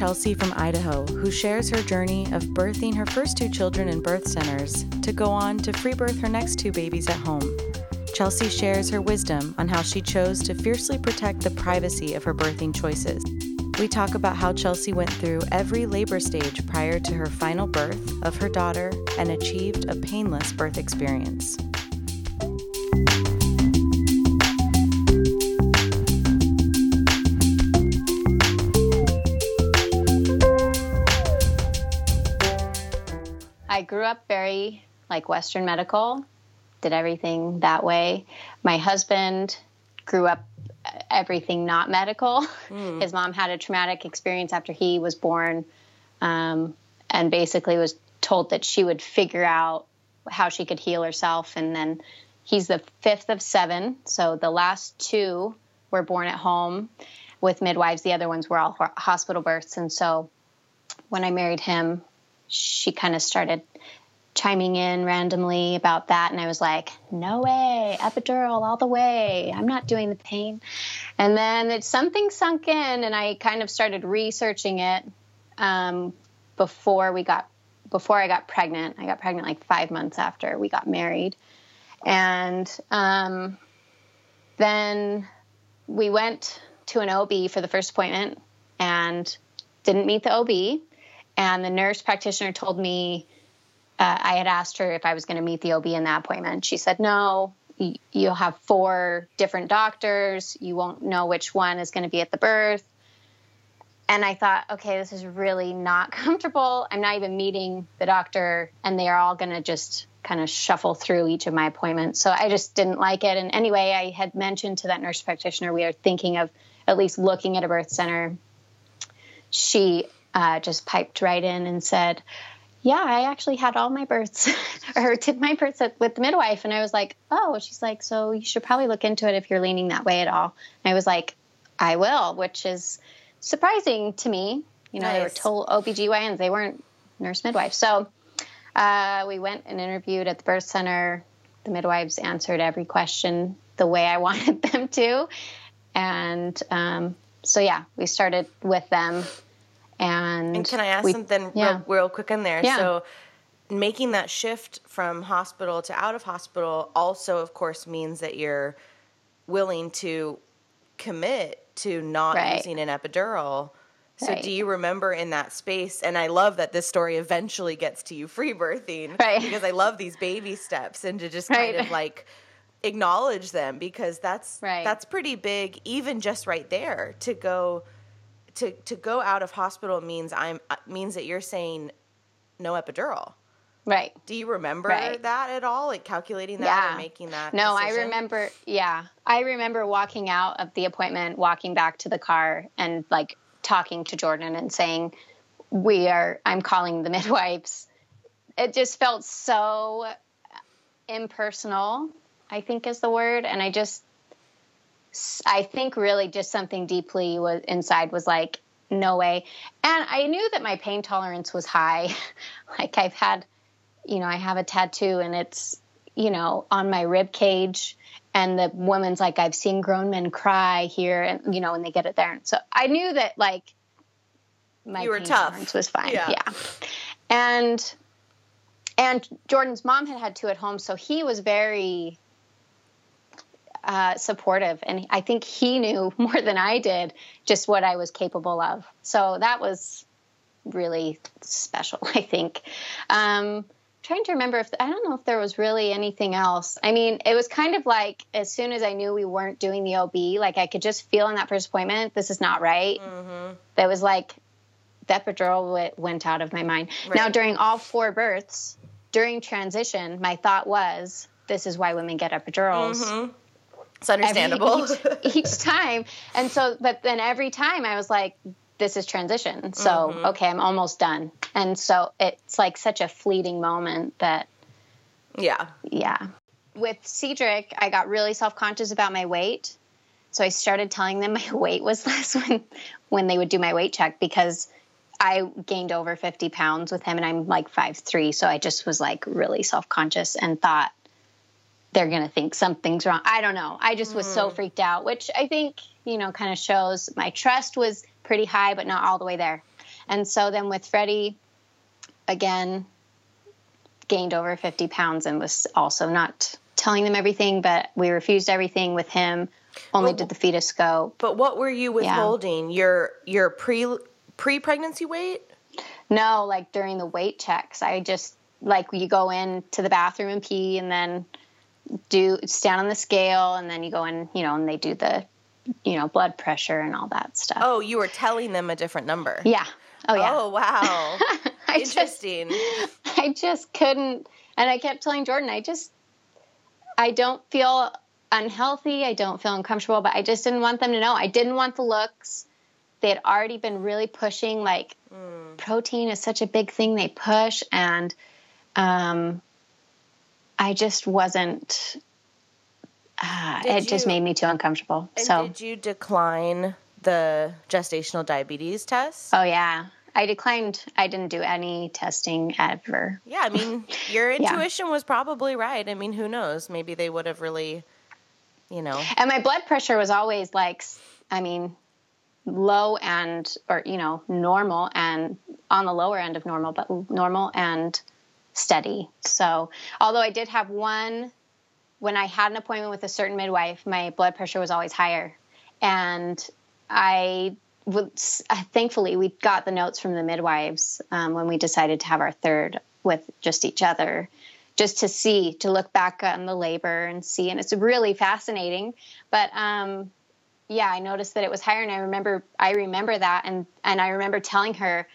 Chelsea from Idaho, who shares her journey of birthing her first two children in birth centers to go on to free birth her next two babies at home. Chelsea shares her wisdom on how she chose to fiercely protect the privacy of her birthing choices. We talk about how Chelsea went through every labor stage prior to her final birth of her daughter and achieved a painless birth experience. Grew up very like Western medical, did everything that way. My husband grew up everything not medical. Mm. His mom had a traumatic experience after he was born, um, and basically was told that she would figure out how she could heal herself. And then he's the fifth of seven, so the last two were born at home with midwives. The other ones were all hospital births, and so when I married him, she kind of started chiming in randomly about that and i was like no way epidural all the way. I'm not doing the pain. And then it something sunk in and i kind of started researching it um, before we got before i got pregnant. I got pregnant like five months after we got married. And um, then we went to an ob for the first appointment and didn't meet the ob and the nurse practitioner told me uh, I had asked her if I was going to meet the OB in that appointment. She said, no, you'll have four different doctors. You won't know which one is going to be at the birth. And I thought, okay, this is really not comfortable. I'm not even meeting the doctor, and they are all going to just kind of shuffle through each of my appointments. So I just didn't like it. And anyway, I had mentioned to that nurse practitioner we are thinking of at least looking at a birth center. She uh, just piped right in and said, yeah, I actually had all my births or did my births with the midwife. And I was like, oh, she's like, so you should probably look into it if you're leaning that way at all. And I was like, I will, which is surprising to me. You know, nice. they were told OBGYNs, they weren't nurse midwives. So uh, we went and interviewed at the birth center. The midwives answered every question the way I wanted them to. And um, so, yeah, we started with them and, and can I ask we, something yeah. real, real, quick in there? Yeah. So making that shift from hospital to out of hospital also of course means that you're willing to commit to not right. using an epidural. So right. do you remember in that space and I love that this story eventually gets to you free birthing right. because I love these baby steps and to just kind of like acknowledge them because that's that's pretty big even just right there to go to to go out of hospital means I'm uh, means that you're saying no epidural. Right. Do you remember right. that at all? Like calculating that yeah. or making that? No, decision? I remember. Yeah, I remember walking out of the appointment, walking back to the car, and like talking to Jordan and saying, "We are. I'm calling the midwives." It just felt so impersonal. I think is the word, and I just I think really just something deeply was inside was like, no way. And I knew that my pain tolerance was high. like I've had, you know, I have a tattoo and it's, you know, on my rib cage. And the woman's like, I've seen grown men cry here, and you know, when they get it there. And So I knew that like my you were pain tough. tolerance was fine. Yeah. yeah. And and Jordan's mom had had two at home, so he was very uh, supportive. And I think he knew more than I did just what I was capable of. So that was really special, I think. Um, trying to remember if I don't know if there was really anything else. I mean, it was kind of like as soon as I knew we weren't doing the OB, like I could just feel in that first appointment, this is not right. Mm-hmm. That was like the epidural went out of my mind. Right. Now, during all four births, during transition, my thought was, this is why women get epidurals. Mm-hmm. It's understandable. Each, each, time. And so, but then every time I was like, this is transition. So, mm-hmm. okay, I'm almost done. And so it's like such a fleeting moment that. Yeah. Yeah. With Cedric, I got really self conscious about my weight. So I started telling them my weight was less when when they would do my weight check because I gained over 50 pounds with him and I'm like five three. So I just was like really self conscious and thought they're going to think something's wrong. I don't know. I just was mm. so freaked out, which I think, you know, kind of shows my trust was pretty high, but not all the way there. And so then with Freddie, again, gained over 50 pounds and was also not telling them everything, but we refused everything with him. Only well, did the fetus go. But what were you withholding? Yeah. Your your pre pre pregnancy weight? No, like during the weight checks. I just like you go in to the bathroom and pee, and then do stand on the scale, and then you go in, you know, and they do the you know blood pressure and all that stuff. Oh, you were telling them a different number. Yeah. Oh yeah. Oh wow. Interesting. Just, I just couldn't, and I kept telling Jordan, I just I don't feel unhealthy. I don't feel uncomfortable, but I just didn't want them to know. I didn't want the looks. They had already been really pushing, like, mm. protein is such a big thing they push. And um, I just wasn't, uh, it you, just made me too uncomfortable. so, did you decline the gestational diabetes test? Oh, yeah. I declined. I didn't do any testing ever. Yeah, I mean, your intuition yeah. was probably right. I mean, who knows? Maybe they would have really you know. And my blood pressure was always like, I mean, low and, or, you know, normal and on the lower end of normal, but normal and steady. So, although I did have one, when I had an appointment with a certain midwife, my blood pressure was always higher. And I would, thankfully, we got the notes from the midwives um, when we decided to have our third with just each other just to see, to look back on the labor and see. And it's really fascinating. But um, yeah, I noticed that it was higher, and I remember I remember that, and and I remember telling her,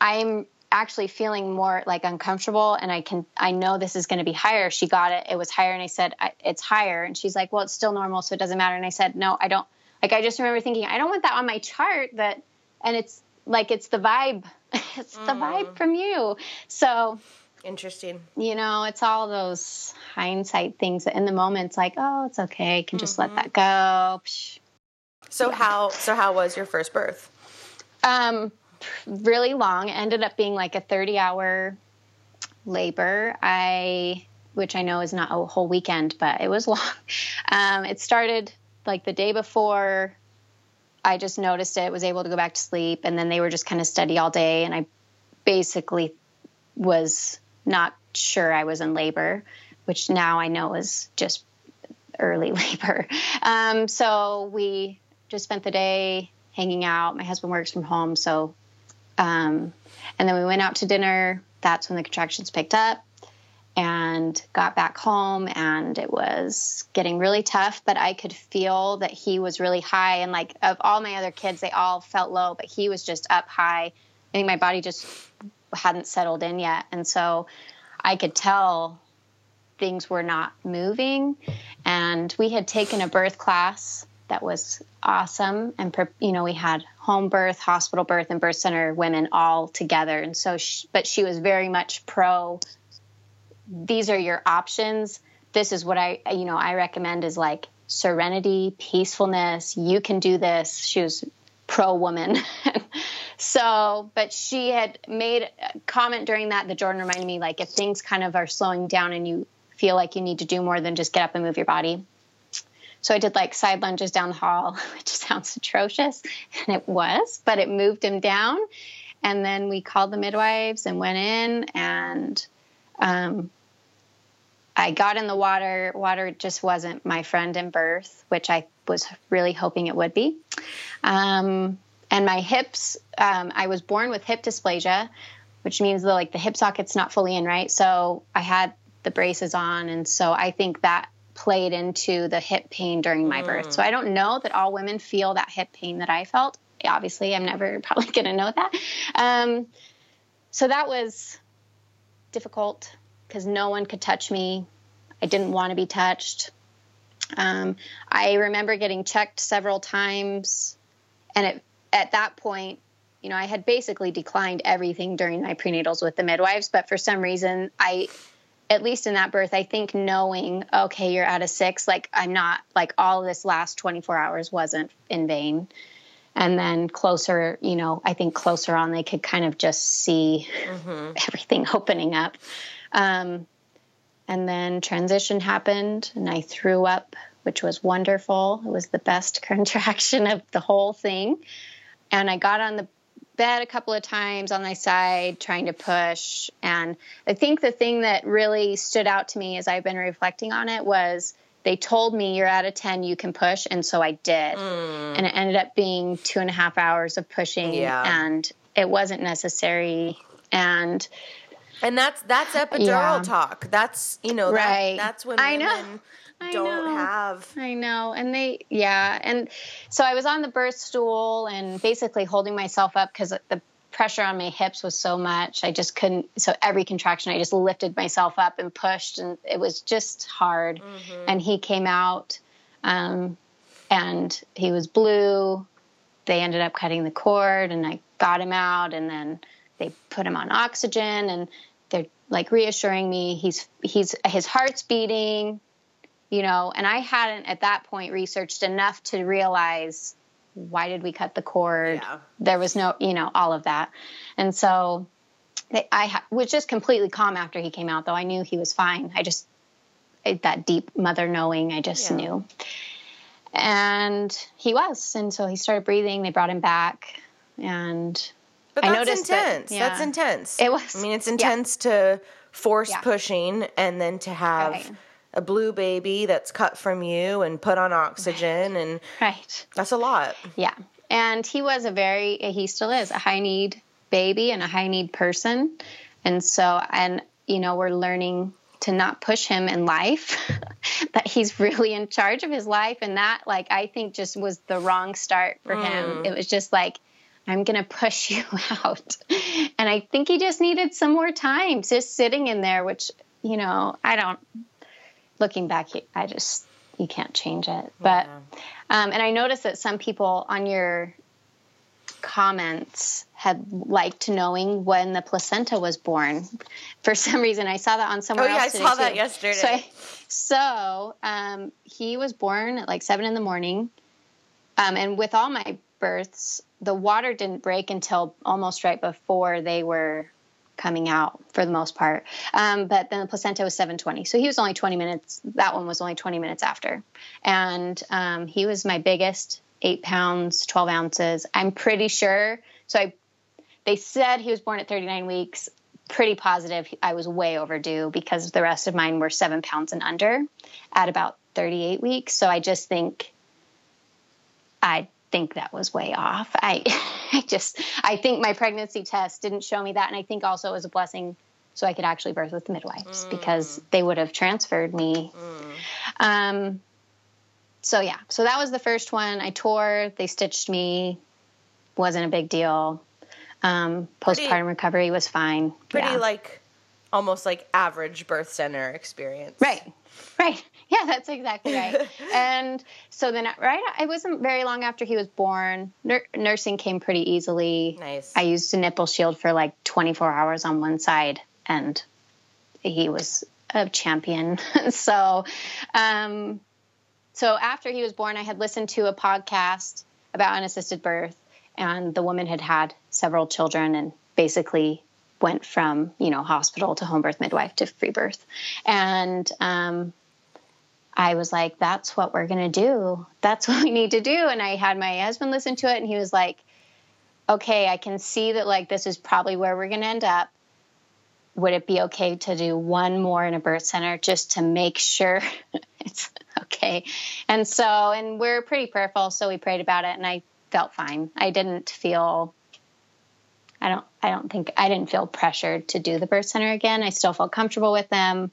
I'm actually feeling more like uncomfortable, and I can I know this is going to be higher. She got it; it was higher, and I said it's higher, and she's like, well, it's still normal, so it doesn't matter. And I said, no, I don't. Like I just remember thinking, I don't want that on my chart. That and it's like it's the vibe, it's mm. the vibe from you. So Interesting. You know, it's all those hindsight things that in the moment it's like, oh, it's okay. I can just mm-hmm. let that go. So yeah. how so how was your first birth? Um really long. Ended up being like a 30 hour labor. I which I know is not a whole weekend, but it was long. Um, it started like the day before I just noticed it, was able to go back to sleep, and then they were just kind of steady all day, and I basically was not sure I was in labor, which now I know is just early labor. Um, so we just spent the day hanging out. My husband works from home, so um, and then we went out to dinner. That's when the contractions picked up and got back home and it was getting really tough but i could feel that he was really high and like of all my other kids they all felt low but he was just up high i think my body just hadn't settled in yet. And so I could tell things were not moving. And we had taken a birth class that was awesome. And, you know, we had home birth, hospital birth, and birth center women all together. And so, she, but she was very much pro these are your options. This is what I, you know, I recommend is like serenity, peacefulness. You can do this. She was pro woman. So, but she had made a comment during that that Jordan reminded me like if things kind of are slowing down and you feel like you need to do more than just get up and move your body. So I did like side lunges down the hall, which sounds atrocious, and it was, but it moved him down. And then we called the midwives and went in, and um, I got in the water. Water just wasn't my friend in birth, which I was really hoping it would be. Um, and my hips um, i was born with hip dysplasia which means the like the hip socket's not fully in right so i had the braces on and so i think that played into the hip pain during my mm. birth so i don't know that all women feel that hip pain that i felt obviously, I'm never probably going to know that. Um, so that was difficult because no one could touch me. I didn't want to be touched. Um, I remember getting checked several times, and it, at that point, you know, I had basically declined everything during my prenatals with the midwives, but for some reason, I, at least in that birth, I think knowing, okay, you're out of six, like I'm not, like all this last 24 hours wasn't in vain. And then closer, you know, I think closer on, they could kind of just see mm-hmm. everything opening up. Um, and then transition happened, and I threw up, which was wonderful. It was the best contraction of the whole thing. And I got on the bed a couple of times on my side trying to push. And I think the thing that really stood out to me as I've been reflecting on it was they told me you're out of 10, you can push. And so I did. Mm. And it ended up being two and a half hours of pushing. Yeah. And it wasn't necessary. And and that's that's epidural yeah. talk. That's you know right. That, that's when I know. I don't know. have. I know. And they, yeah. And so I was on the birth stool and basically holding myself up because the pressure on my hips was so much. I just couldn't. So every contraction, I just lifted myself up and pushed, and it was just hard. Mm-hmm. And he came out, um, and he was blue. They ended up cutting the cord, and I got him out, and then they put him on oxygen, and they're like reassuring me he's he's his heart's beating you know, and I hadn't at that point researched enough to realize why did we cut the cord? Yeah. There was no, you know, all of that. And so I ha- was just completely calm after he came out, though I knew he was fine. I just, it, that deep mother knowing, I just yeah. knew. And he was. And so he started breathing. They brought him back. And but I noticed intense. That, yeah. That's intense. It was. I mean, it's intense to force pushing and then to have. Right a blue baby that's cut from you and put on oxygen and right. that's a lot. Yeah. And he was a very he still is a high need baby and a high need person. And so and you know we're learning to not push him in life that he's really in charge of his life. And that like i think just was the wrong start for mm. him it was just like i'm going to push you out. And i think he just needed some more time just sitting in there which you know i don't looking back, I just you can't change it. But um, and I noticed that some people on your comments had liked knowing when the placenta was born. For some reason, I saw that on somewhere oh, yeah, else. I saw that yesterday. So, I, so um, he was born at like seven in the morning, um, and with all my births, the water didn't break until almost right before they were coming out for the most part. Um, but then the placenta was 720. So he was only 20 minutes. That one was only 20 minutes after. And um, he was my biggest, eight pounds, 12 ounces. I'm pretty sure. So I, they said he was born at 39 weeks. Pretty positive I was way overdue because the rest of mine were seven pounds and under at about 38 weeks. So I just think I think that was way off. I, I just, I think my pregnancy test didn't show me that. And I think also it was a blessing so I could actually birth with the midwives mm. because they would have transferred me. Mm. Um, so yeah, so that was the first one. I tore, they stitched me, wasn't a big deal. Um, postpartum pretty, recovery was fine. Pretty yeah. like almost like average birth center experience. Right. Right. Yeah, that's exactly right. and so then, right, it wasn't very long after he was born. Nur- nursing came pretty easily. Nice. I used a nipple shield for like 24 hours on one side, and he was a champion. so, um, so after he was born, I had listened to a podcast about unassisted birth, and the woman had had several children and basically went from you know hospital to home birth midwife to free birth, and um, I was like, that's what we're going to do. That's what we need to do. And I had my husband listen to it and he was like, okay, I can see that like this is probably where we're going to end up. Would it be okay to do one more in a birth center just to make sure it's okay? And so, and we're pretty prayerful. So we prayed about it and I felt fine. I didn't feel, I don't, I don't think, I didn't feel pressured to do the birth center again. I still felt comfortable with them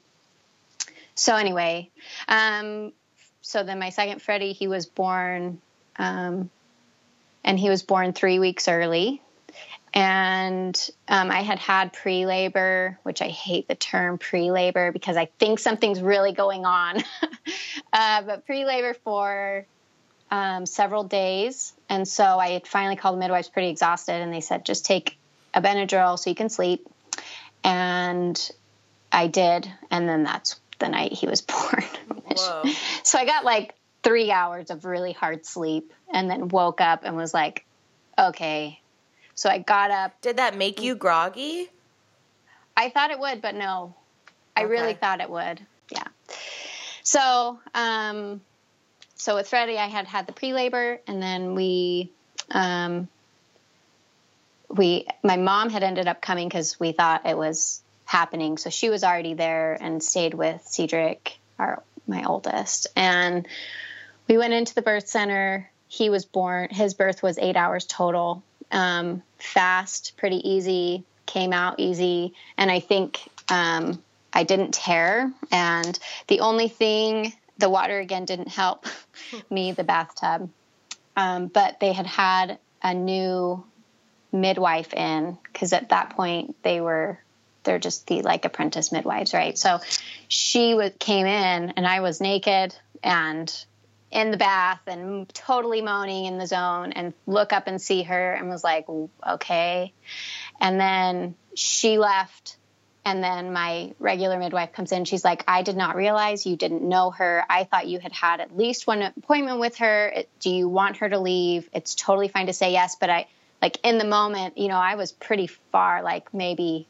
so anyway, um, so then my second Freddie, he was born um, and he was born three weeks early. And um, I had had pre labor, which I hate the term pre labor because I think something's really going on. uh, but pre labor for um, several days. And so I had finally called the midwives pretty exhausted, and they said, just take a Benadryl so you can sleep. And I did. And then that's the night he was born. so I got like three hours of really hard sleep and then woke up and was like, okay. So I got up. Did that make you groggy? I thought it would, but no. I okay. really thought it would. Yeah. So, um, so with Freddie, I had had the pre labor, and then we, um, we, my mom had ended up coming because we thought it was happening. So she was already there and stayed with Cedric, our my oldest, and we went into the birth center. He was born. His birth was eight hours total. Um, fast, pretty easy. Came out easy, and I think um, I didn't tear. And the only thing, the water again didn't help me, the bathtub. Um, but they had had a new midwife in because at that point they were they're just the like apprentice midwives, right? So she was came in and I was naked and in the bath and totally moaning in the zone and look up and see her and was like, okay. And then she left. And then my regular midwife comes in. She's like, I did not realize you didn't know her. I thought you had had at least one appointment with her. Do you want her to leave? It's totally fine to say yes. But I, like, in the moment, you know, I was pretty far, like maybe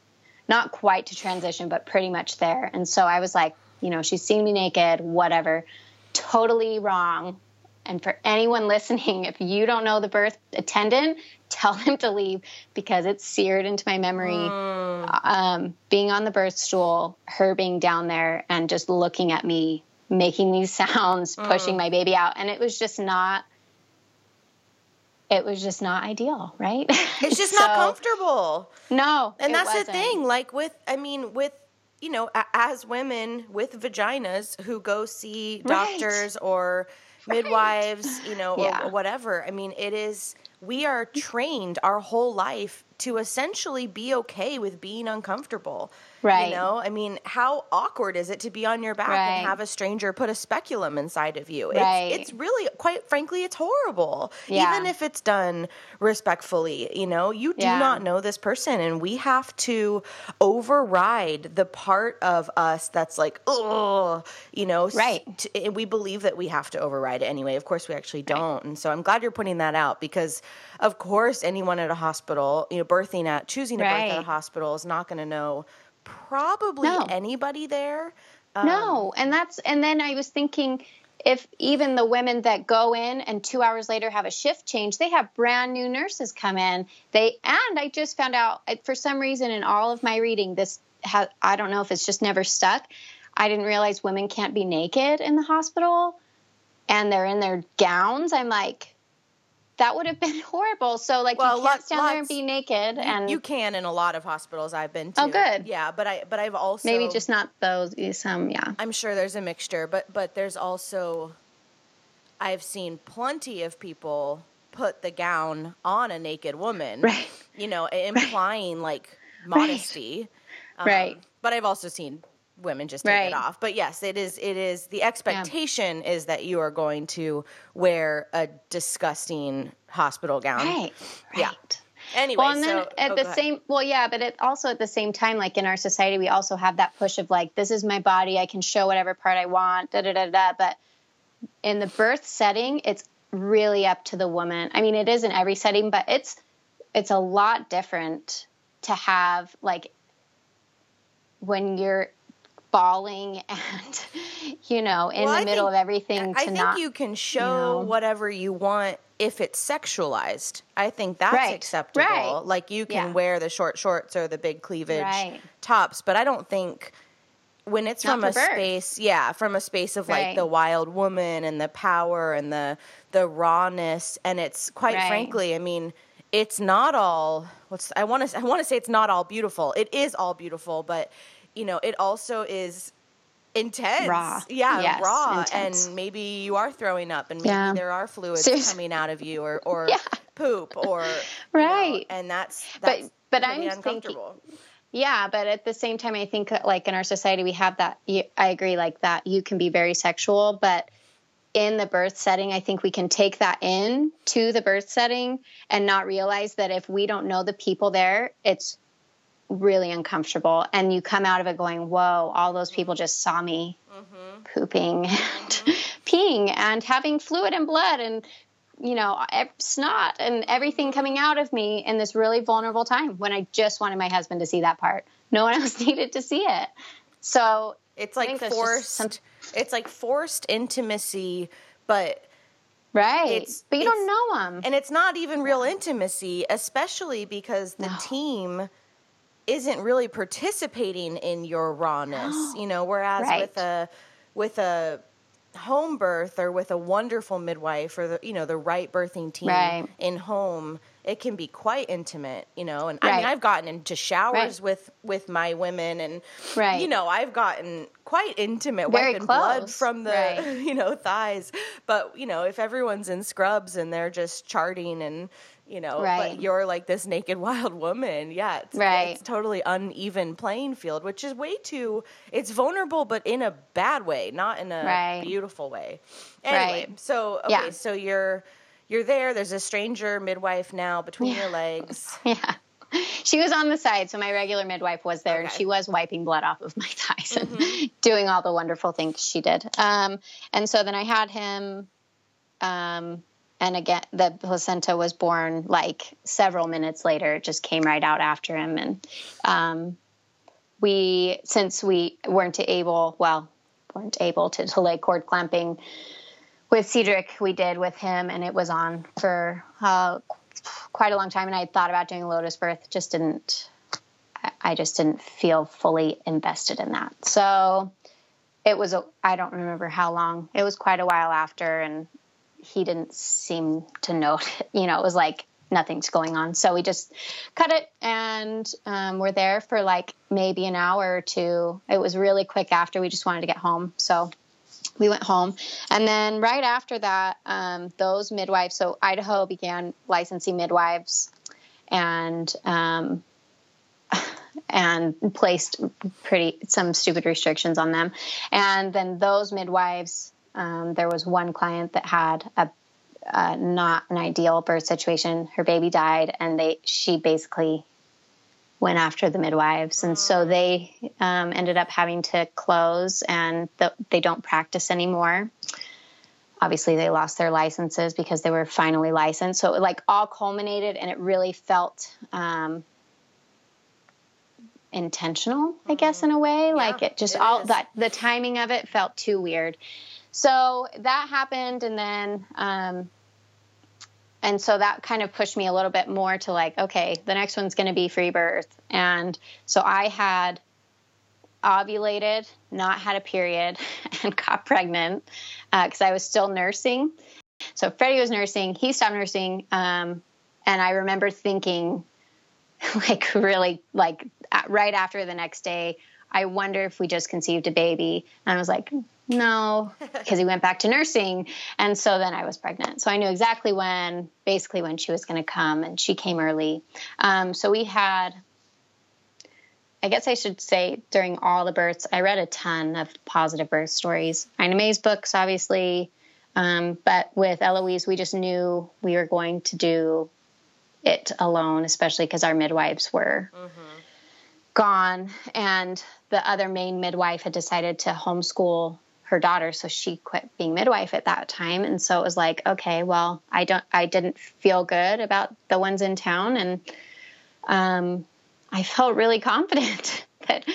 not quite to transition, but pretty much there. And so I was like, you know, she's seen me naked, whatever. Totally wrong. And for anyone listening, if you don't know the birth attendant, tell them to leave because it's seared into my memory. Mm. Um, being on the birth stool, her being down there and just looking at me, making these sounds, mm. pushing my baby out. And it was just not it was just not ideal, right? It's just so, not comfortable. No. And that's wasn't. the thing. Like with, I mean, with, you know, as women with vaginas who go see doctors right. or midwives, right. you know, yeah. or whatever. I mean, it is, we are trained our whole life to essentially be okay with being uncomfortable. Right. You know, I mean, how awkward is it to be on your back right. and have a stranger put a speculum inside of you? Right. It's, it's really, quite frankly, it's horrible. Yeah. Even if it's done respectfully, you know, you do yeah. not know this person. And we have to override the part of us that's like, oh, you know, right. T- we believe that we have to override it anyway. Of course, we actually don't. Right. And so I'm glad you're putting that out because, of course, anyone at a hospital, you know, birthing at, choosing to right. birth at a hospital is not going to know probably no. anybody there. Um, no, and that's and then I was thinking if even the women that go in and two hours later have a shift change, they have brand new nurses come in. They and I just found out for some reason in all of my reading, this ha, I don't know if it's just never stuck. I didn't realize women can't be naked in the hospital, and they're in their gowns. I'm like, that would have been horrible. So like well, you can't stand lots, there and be naked and you can in a lot of hospitals I've been to. Oh good. Yeah, but I but I've also Maybe just not those some, yeah. I'm sure there's a mixture, but but there's also I've seen plenty of people put the gown on a naked woman. Right. You know, implying right. like modesty. Right. Um, right. But I've also seen women just take right. it off. But yes, it is. It is the expectation yeah. is that you are going to wear a disgusting hospital gown. Right. Yeah. Right. Anyway, well, and then so, at oh, the same, well, yeah, but it also at the same time, like in our society, we also have that push of like, this is my body, I can show whatever part I want, da da da da. But in the birth setting, it's really up to the woman. I mean, it is in every setting, but it's it's a lot different to have like when you're bawling and you know in well, the I middle think, of everything I think not, you can show you know, whatever you want if it's sexualized. I think that's right. acceptable. Right. Like you can yeah. wear the short shorts or the big cleavage right. tops, but I don't think when it's not from a birth. space, yeah, from a space of like the wild woman and the power and the the rawness and it's quite frankly, I mean, it's not all what's I want to I want to say it's not all beautiful. It is all beautiful, but you know, it also is intense. Raw. Yeah, yes, raw. Intense. And maybe you are throwing up and maybe yeah. there are fluids Seriously. coming out of you or, or yeah. poop or right. Know, and that's, that's but but I'm thinking yeah, but at the same time, I think like in our society, we have that. I agree, like that you can be very sexual, but in the birth setting, I think we can take that in to the birth setting and not realize that if we don't know the people there, it's really uncomfortable. And you come out of it going, whoa, all those people just saw me mm-hmm. pooping and mm-hmm. peeing and having fluid and blood and, you know, snot and everything coming out of me in this really vulnerable time when I just wanted my husband to see that part. No one else needed to see it. So it's like forced. Some... It's like forced intimacy, but right. It's, but you don't know them, and it's not even real intimacy, especially because the no. team isn't really participating in your rawness. you know, whereas right. with a with a home birth or with a wonderful midwife or the you know the right birthing team right. in home it can be quite intimate you know and right. i mean i've gotten into showers right. with with my women and right. you know i've gotten quite intimate Very wiping close. blood from the you know thighs but you know if everyone's in scrubs and they're just charting and you know, right. but you're like this naked wild woman. Yeah, it's, right. it's totally uneven playing field, which is way too. It's vulnerable, but in a bad way, not in a right. beautiful way. Anyway, right. so okay, yeah. so you're you're there. There's a stranger midwife now between yeah. your legs. Yeah. She was on the side, so my regular midwife was there, okay. and she was wiping blood off of my thighs and mm-hmm. doing all the wonderful things she did. Um, and so then I had him um, and again the placenta was born like several minutes later it just came right out after him. And um, we since we weren't able well weren't able to delay cord clamping with cedric we did with him and it was on for uh, quite a long time. And i thought about doing a lotus birth just didn't i just didn't feel fully invested in that. So it was i don't remember how long. It was quite a while after and he didn't seem to note. You know, it was like nothing's going on. So we just cut it and um, we're there for like maybe an hour or two. It was really quick after. We just wanted to get home. So we went home. And then right after that, um, those midwives, so Idaho began licensing midwives and, um, and placed pretty some stupid restrictions on them. And then those midwives um, there was one client that had a, a not an ideal birth situation. Her baby died, and they she basically went after the midwives, and so mm. they um, ended up having to close, and the, they don't practice anymore. Obviously, they lost their licenses because they were finally licensed. So it like all culminated, and it really felt um, intentional, I guess, in a way. Yeah, like it just it all is. that the timing of it felt too weird. So that happened, and then, um, and so that kind of pushed me a little bit more to like, okay, the next one's going to be free birth. And so I had ovulated, not had a period, and got pregnant because uh, I was still nursing. So Freddie was nursing, he stopped nursing. Um, and I remember thinking, like, really, like, right after the next day, I wonder if we just conceived a baby. And I was like, no, because he went back to nursing. And so then I was pregnant. So I knew exactly when, basically, when she was going to come, and she came early. Um, so we had, I guess I should say, during all the births, I read a ton of positive birth stories. Ina May's books, obviously. Um, but with Eloise, we just knew we were going to do it alone, especially because our midwives were. Mm-hmm gone and the other main midwife had decided to homeschool her daughter so she quit being midwife at that time. And so it was like okay well i don't i didn't feel good about the ones in town. And um, i felt really confident that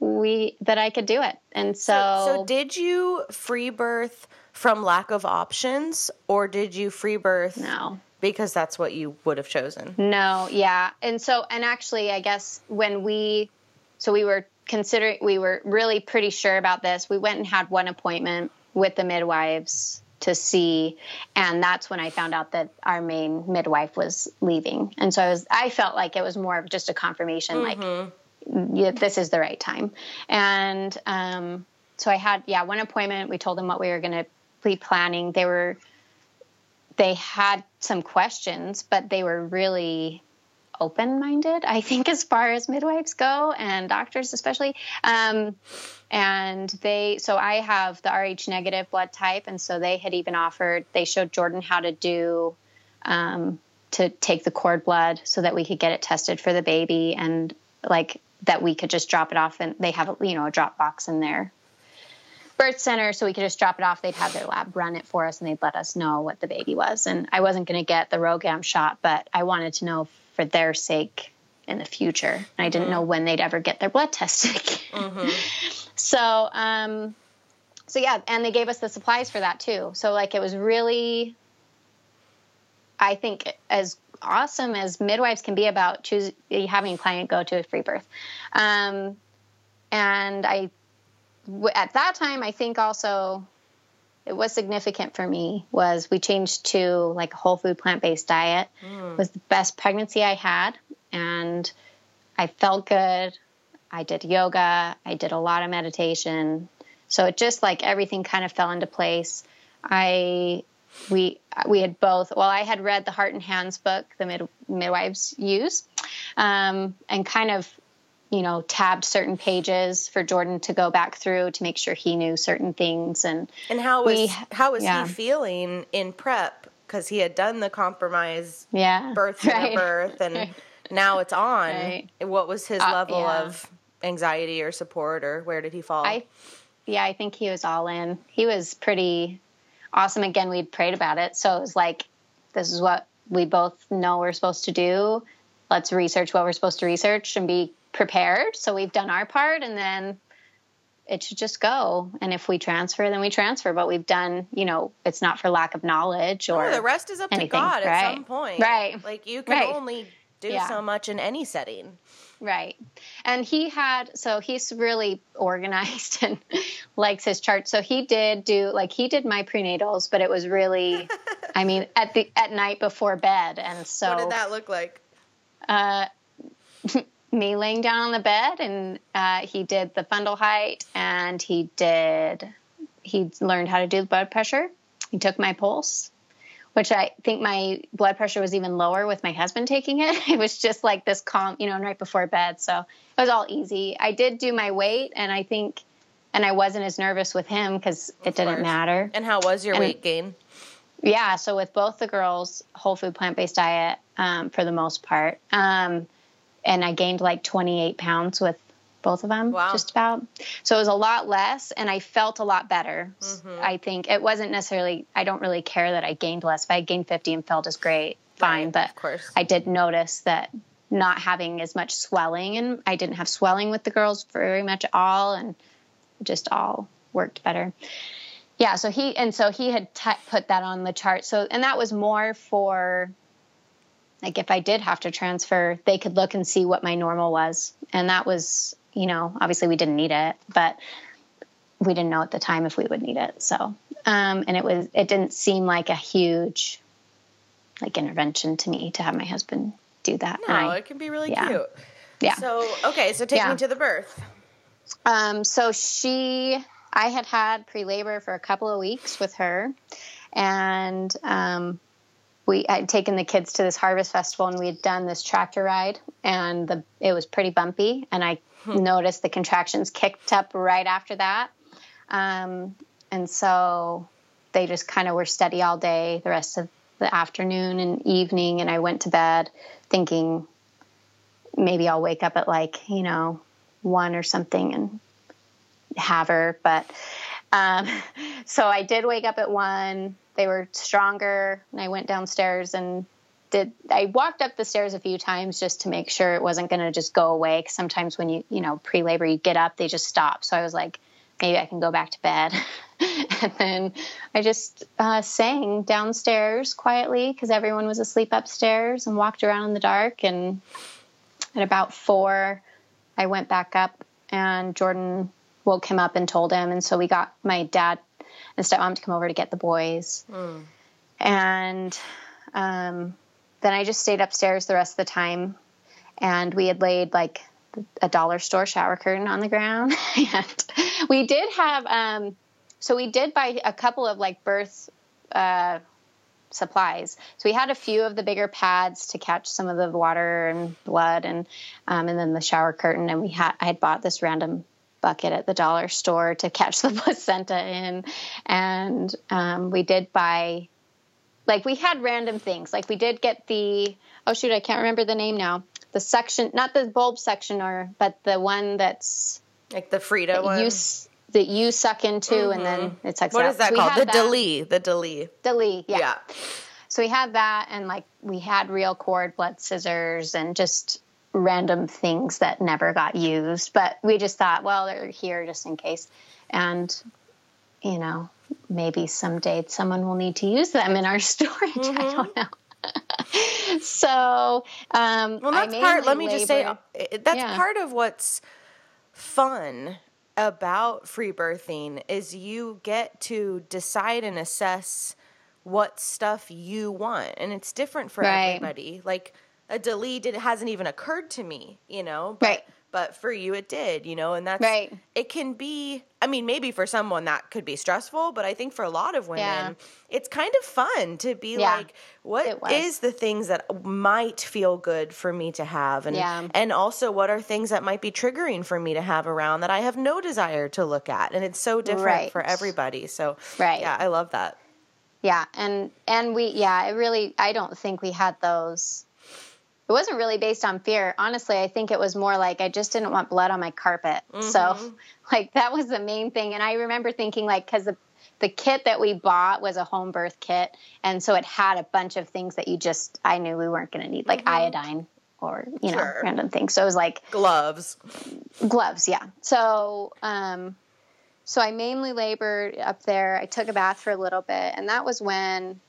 we that i could do it. And so, so so did you free birth from lack of options or did you free birth no. because that's what you would have chosen? No yeah. And so and actually i guess when we so we were considering we were really pretty sure about this. We went and had one appointment with the midwives to see and that's when I found out that our main midwife was leaving. And so I was I felt like it was more of just a confirmation mm-hmm. like yeah, this is the right time. And um, so I had yeah, one appointment. We told them what we were going to be planning. They were they had some questions, but they were really open minded, I think, as far as midwives go and doctors, especially. Um, and they, so I have the Rh negative blood type. And so they had even offered, they showed Jordan how to do, um, to take the cord blood so that we could get it tested for the baby and like that we could just drop it off and they have you know, a drop box in there birth center so we could just drop it off. They'd have their lab run it for us and they'd let us know what the baby was. And I wasn't going to get the RhoGAM shot, but I wanted to know for their sake in the future. And I didn't mm-hmm. know when they'd ever get their blood tested. mm-hmm. So, um, so yeah, and they gave us the supplies for that too. So like it was really, I think as awesome as midwives can be about choosing having a client go to a free birth. Um, and I at that time, I think also it was significant for me was we changed to like a whole food plant based diet. Mm. It was the best pregnancy I had, and I felt good. I did yoga. I did a lot of meditation. So it just like everything kind of fell into place. I we we had both. Well, I had read the Heart and Hands book, the mid, midwives use, um, and kind of you know, tabbed certain pages for Jordan to go back through to make sure he knew certain things. And and how was we, how was yeah. he feeling in prep? Because he had done the compromise, yeah, birth to right. birth, and now it's on. Right. What was his uh, level yeah. of anxiety or support, or where did he fall? I, yeah, I think he was all in. He was pretty awesome. Again, we'd prayed about it, so it was like, this is what we both know we're supposed to do. Let's research what we're supposed to research and be prepared. So we've done our part and then it should just go. And if we transfer, then we transfer. But we've done, you know, it's not for lack of knowledge or no, the rest is up anything. to God right. at some point. Right. Like you can right. only do yeah. so much in any setting. Right. And he had, so he's really organized and likes his chart. So he did do, like, he did my prenatals, but it was really, I mean, at the, at night before bed. And so. What did that look like? Uh, me laying down on the bed, and uh, he did the fundal height, and he did he learned how to do the blood pressure. He took my pulse, which I think my blood pressure was even lower with my husband taking it. It was just like this calm, you know, right before bed, so it was all easy. I did do my weight, and I think, and I wasn't as nervous with him because it didn't matter. And how was your and, weight gain? Yeah, so with both the girls, whole food plant based diet um, for the most part. Um, and I gained like 28 pounds with both of them, wow. just about. So it was a lot less, and I felt a lot better. Mm-hmm. I think it wasn't necessarily. I don't really care that I gained less. If I gained 50 and felt as great, fine. Right, but I did notice that not having as much swelling, and I didn't have swelling with the girls very much at all, and just all worked better. Yeah, so he and so he had t- put that on the chart. So and that was more for like if I did have to transfer, they could look and see what my normal was. And that was, you know, obviously we didn't need it, but we didn't know at the time if we would need it. So, um, and it was, it didn't seem like a huge like intervention to me to have my husband do that. No, I, it can be really yeah. cute. Yeah. So, okay. So take yeah. me to the birth. Um, so she, I had had pre-labor for a couple of weeks with her and, um, we had taken the kids to this harvest festival and we had done this tractor ride and the it was pretty bumpy and I hmm. noticed the contractions kicked up right after that. Um, and so they just kind of were steady all day the rest of the afternoon and evening and I went to bed thinking maybe I'll wake up at like, you know, one or something and have her. But um, so I did wake up at one they were stronger. And I went downstairs and did. I walked up the stairs a few times just to make sure it wasn't going to just go away. Because sometimes when you you know pre labor you get up, they just stop. So I was like, maybe I can go back to bed. and then I just uh, sang downstairs quietly because everyone was asleep upstairs and walked around in the dark. And at about four, I went back up and Jordan woke him up and told him. And so we got my dad and stepmom to come over to get the boys. Mm. And um, then I just stayed upstairs the rest of the time. And we had laid like a dollar store shower curtain on the ground. and we did have, um, so we did buy a couple of like birth uh, supplies. So we had a few of the bigger pads to catch some of the water and blood, and um, and then the shower curtain. And we had I had bought this random bucket at the dollar store to catch the placenta in, and um, we did buy. Like we had random things. Like we did get the oh shoot I can't remember the name now. The section, not the bulb section, or but the one that's like the Frida one. You, that you suck into mm-hmm. and then mm-hmm. it sucks what out. is that so called the DeLee the DeLee DeLee yeah. yeah so we had that and like we had real cord blood scissors and just random things that never got used but we just thought well they're here just in case and you know maybe someday someone will need to use them in our storage mm-hmm. i don't know so um well that's part let me labored, just say that's yeah. part of what's fun about free birthing is you get to decide and assess what stuff you want and it's different for right. everybody like a delete it hasn't even occurred to me you know but, right but for you it did, you know, and that's right. It can be. I mean, maybe for someone that could be stressful, but I think for a lot of women, yeah. it's kind of fun to be yeah, like, what is the things that might feel good for me to have, and yeah. and also what are things that might be triggering for me to have around that I have no desire to look at, and it's so different right. for everybody. So, right, yeah, I love that. Yeah, and and we, yeah, it really. I don't think we had those it wasn't really based on fear. Honestly, I think it was more like I just didn't want blood on my carpet. Mm-hmm. So, like that was the main thing. And I remember thinking like cuz the the kit that we bought was a home birth kit, and so it had a bunch of things that you just I knew we weren't going to need, like mm-hmm. iodine or you know sure. random things. So it was like gloves, gloves, yeah. So um, so I mainly labored up there. I took a bath for a little bit, and that was when,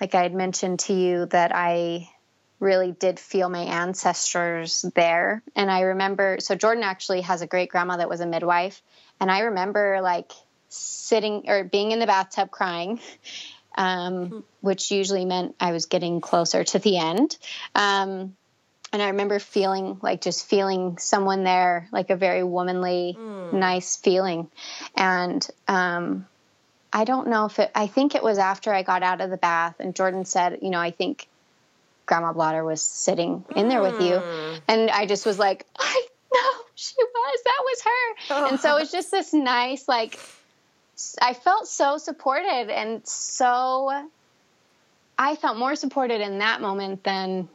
like I had mentioned to you, that I really did feel my ancestors there. And I remember, so Jordan actually has a great grandma that was a midwife. And I remember like sitting or being in the bathtub crying, um, hmm. which usually meant I was getting closer to the end. Um, and I remember feeling like just feeling someone there, like a very womanly, mm. nice feeling. And um, I don't know if it, I think it was after I got out of the bath, and Jordan said, you know, I think Grandma Blotter was sitting in there with you. Hmm. And I just was like, I know she was. That was her. Oh. And so it's just this nice, like, I felt so supported and so, I felt more supported in that moment than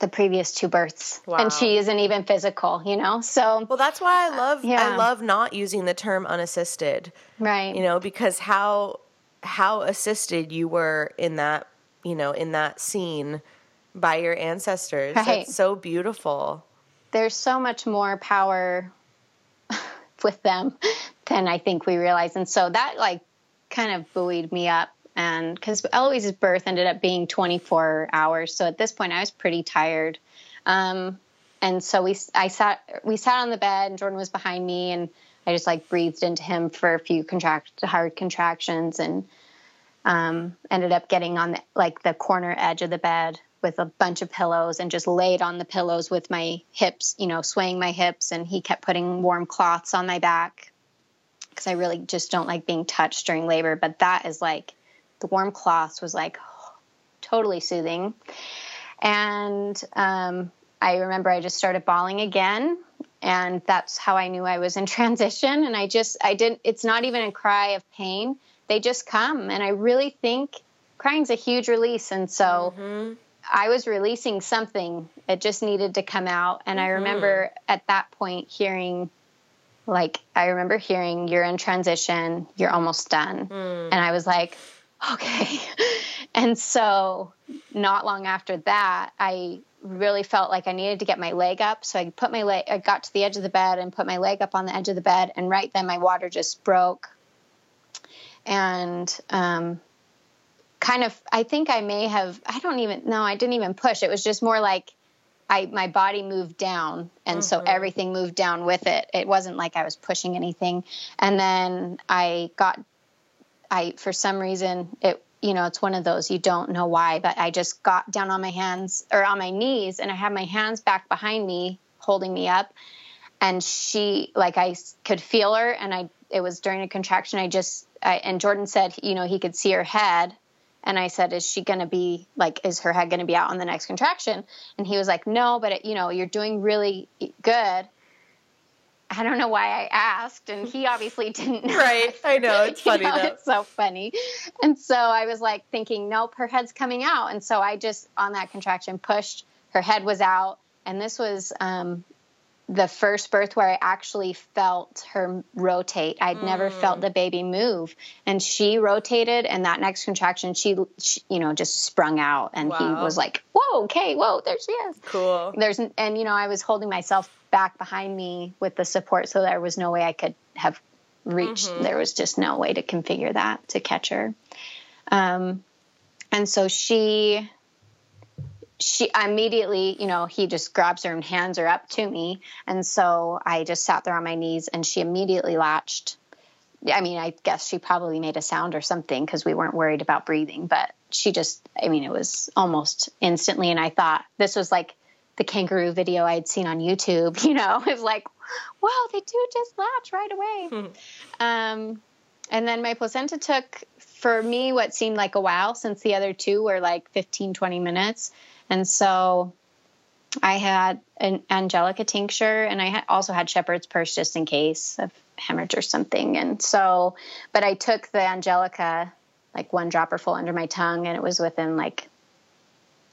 the previous two births wow. and she isn't even physical you know so well that's why i love yeah. i love not using the term unassisted right you know because how how assisted you were in that you know in that scene by your ancestors. Right. That's so beautiful. There's so much more power with them than I think we realize. And so that like kind of buoyed me up. And because Eloise's birth ended up being 24 hours. So at this point I was pretty tired. Um, and so we, I sat, we sat on the bed and Jordan was behind me and I just like breathed into him for a few contract, hard contractions and, um, ended up getting on the, like the corner edge of the bed with a bunch of pillows and just laid on the pillows with my hips, you know, swaying my hips. And he kept putting warm cloths on my back because I really just don't like being touched during labor. But that is like the warm cloths was like totally soothing. And um, I remember I just started bawling again. And that's how I knew I was in transition. And I just, I didn't, it's not even a cry of pain. They just come. And I really think crying's a huge release. And so, mm-hmm. I was releasing something that just needed to come out. And mm-hmm. I remember at that point hearing, like, I remember hearing, you're in transition, you're almost done. Mm. And I was like, okay. and so, not long after that, I really felt like I needed to get my leg up. So I put my leg, I got to the edge of the bed and put my leg up on the edge of the bed. And right then, my water just broke. And, um, kind of I think I may have I don't even no I didn't even push. It was just more like I my body moved down and mm-hmm. so everything moved down with it. It wasn't like I was pushing anything. And then I got I for some reason it you know it's one of those you don't know why but I just got down on my hands or on my knees and I had my hands back behind me holding me up. And she like I could feel her and I it was during a contraction. I just I, and Jordan said you know he could see her head And I said, Is she going to be like, is her head going to be out on the next contraction? And he was like, No, but it, you know, you're doing really good. I don't know why I asked, and he obviously didn't know. Right. I know. It's funny know. It's so funny. And so I was like thinking, Nope, her head's coming out. And so I just, on that contraction, pushed. Her head was out. And this was um, the first birth where I actually felt her rotate. I'd mm. never felt the baby move, and she rotated. And that next contraction, she, she you know, just sprung out, and wow. he was like, "Whoa, okay, whoa, there she is." Cool. There's and you know, I was holding myself back behind me with the support, so there was no way I could have reached. Mm-hmm. There was just no way to configure that to catch her. Um, and so she she immediately, you know, he just grabs her and hands her up to me. And so I just sat there on my knees and she immediately latched. I mean, I guess she probably made a sound or something because we weren't worried about breathing, but she just, I mean, it was almost instantly. And I thought this was like the kangaroo video I'd seen on YouTube, you know, it was like, wow, they do just latch right away. Hmm. Um, and then my placenta took for me what seemed like a while since the other two were like 15, 20 minutes. And so I had an Angelica tincture and I also had shepherd's purse just in case of hemorrhage or something. And so, but I took the Angelica like one dropper full under my tongue and it was within like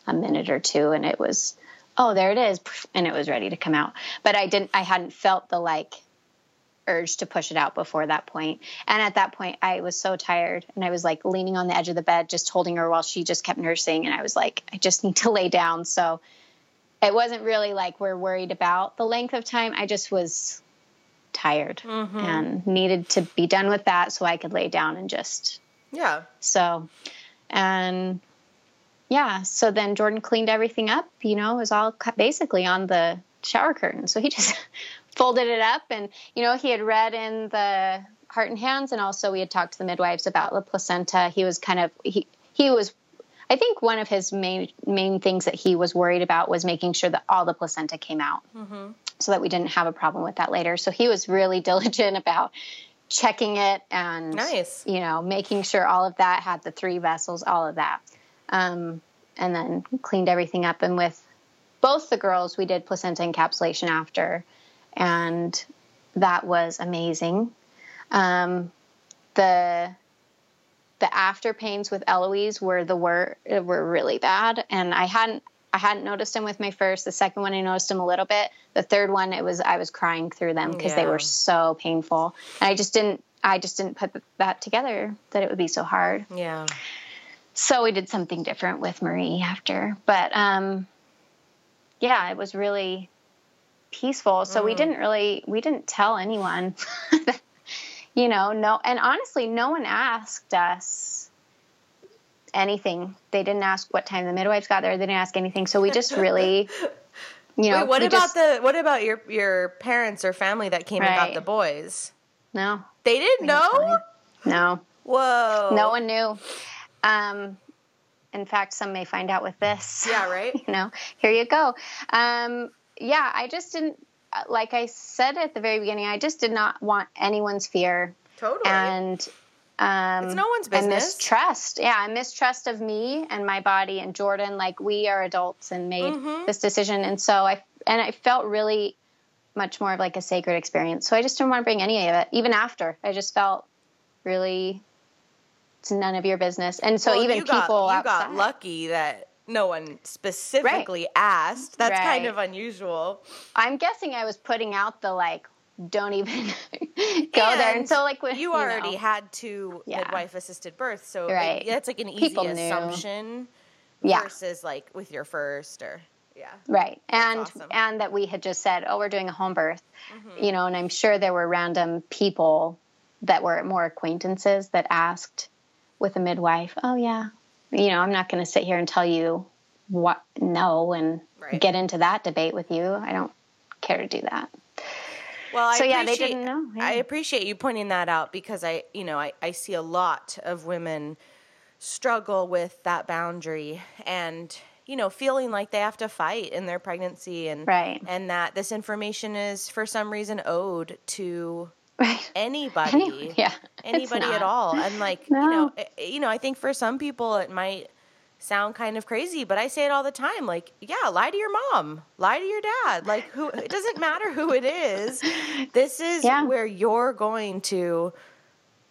a minute or two and it was, oh, there it is. And it was ready to come out. But I didn't, I hadn't felt the like urge to push it out before that point. And at that point, I was so tired and I was like leaning on the edge of the bed, just holding her while she just kept nursing. And I was like, I just need to lay down. So it wasn't really like we're worried about the length of time. I just was tired mm-hmm. and needed to be done with that so I could lay down and just. Yeah. So, and yeah, so then Jordan cleaned everything up, you know, it was all basically on the shower curtain. So he just folded it up and you know he had read in the heart and hands and also we had talked to the midwives about the placenta. He was kind of he he was i think one of his main main things that he was worried about was making sure that all the placenta came out mm-hmm. so that we didn't have a problem with that later. So he was really diligent about checking it and nice. you know making sure all of that had the three vessels all of that. Um, and then cleaned everything up. And with both the girls we did placenta encapsulation after and that was amazing. Um, the the after pains with Eloise were the were were really bad, and I hadn't I hadn't noticed them with my first. The second one I noticed them a little bit. The third one it was I was crying through them because yeah. they were so painful, and I just didn't I just didn't put that together that it would be so hard. Yeah. So we did something different with Marie after, but um, yeah, it was really peaceful. So mm. we didn't really we didn't tell anyone. you know, no and honestly no one asked us anything. They didn't ask what time the midwives got there. They didn't ask anything. So we just really you know, Wait, what about just, the what about your your parents or family that came right. and got the boys? No. They didn't know? No. Whoa. No one knew. Um in fact, some may find out with this. Yeah, right. you know, here you go. Um, yeah, I just didn't, like I said at the very beginning, I just did not want anyone's fear. Totally. And, um, it's no one's business. And mistrust. Yeah, a mistrust of me and my body and Jordan. Like we are adults and made mm-hmm. this decision. And so I, and I felt really much more of like a sacred experience. So I just didn't want to bring any of it, even after. I just felt really, it's none of your business. And so well, even people got, you outside, got lucky that no one specifically right. asked. That's right. kind of unusual. I'm guessing I was putting out the like don't even go and there. And so, like, when, you already know, had two yeah. midwife assisted births, so right. that's like an easy People assumption knew. versus yeah. like with your first or yeah, right. And awesome. and that we had just said, oh, we're doing a home birth, mm-hmm. you know, and I'm sure there were random people that were more acquaintances that asked with a midwife, oh yeah, you know, I'm not going to sit here and tell you what no and right. get into that debate with you. I don't care to do that. Well, I so yeah, they didn't know. Yeah. I appreciate you pointing that out because I, you know, I, I see a lot of women struggle with that boundary and you know feeling like they have to fight in their pregnancy and right. and that this information is for some reason owed to right. anybody. Any, yeah. Anybody at all. And like, no. you know, eh, eh, you know, I think for some people it might sound kind of crazy, but I say it all the time. Like, yeah, lie to your mom, lie to your dad. Like, who? It doesn't matter who it is. This is yeah. where you're going to